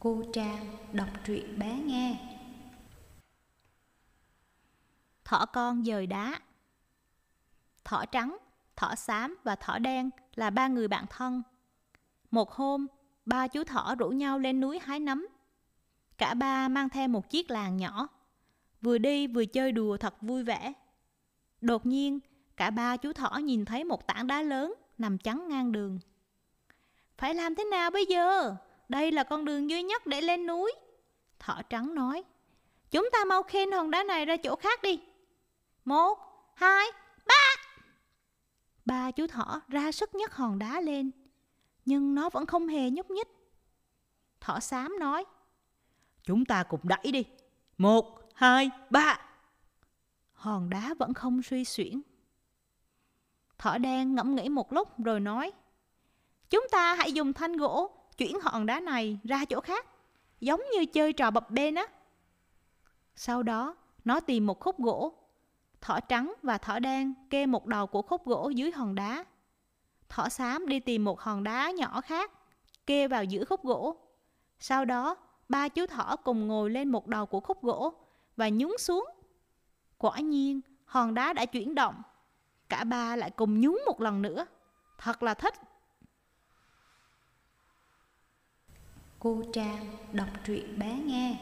Cô Trang đọc truyện bé nghe Thỏ con dời đá Thỏ trắng, thỏ xám và thỏ đen là ba người bạn thân. Một hôm, ba chú thỏ rủ nhau lên núi hái nấm. Cả ba mang theo một chiếc làng nhỏ. Vừa đi vừa chơi đùa thật vui vẻ. Đột nhiên, cả ba chú thỏ nhìn thấy một tảng đá lớn nằm chắn ngang đường. Phải làm thế nào bây giờ? Đây là con đường duy nhất để lên núi. Thỏ trắng nói. Chúng ta mau khen hòn đá này ra chỗ khác đi. Một, hai, ba. Ba chú thỏ ra sức nhấc hòn đá lên. Nhưng nó vẫn không hề nhúc nhích. Thỏ xám nói. Chúng ta cùng đẩy đi. Một, hai, ba. Hòn đá vẫn không suy xuyển. Thỏ đen ngẫm nghĩ một lúc rồi nói. Chúng ta hãy dùng thanh gỗ chuyển hòn đá này ra chỗ khác, giống như chơi trò bập bên á. Sau đó, nó tìm một khúc gỗ. Thỏ trắng và thỏ đen kê một đầu của khúc gỗ dưới hòn đá. Thỏ xám đi tìm một hòn đá nhỏ khác, kê vào giữa khúc gỗ. Sau đó, ba chú thỏ cùng ngồi lên một đầu của khúc gỗ và nhúng xuống. Quả nhiên, hòn đá đã chuyển động. Cả ba lại cùng nhúng một lần nữa. Thật là thích. Cô Trang đọc truyện bé nghe.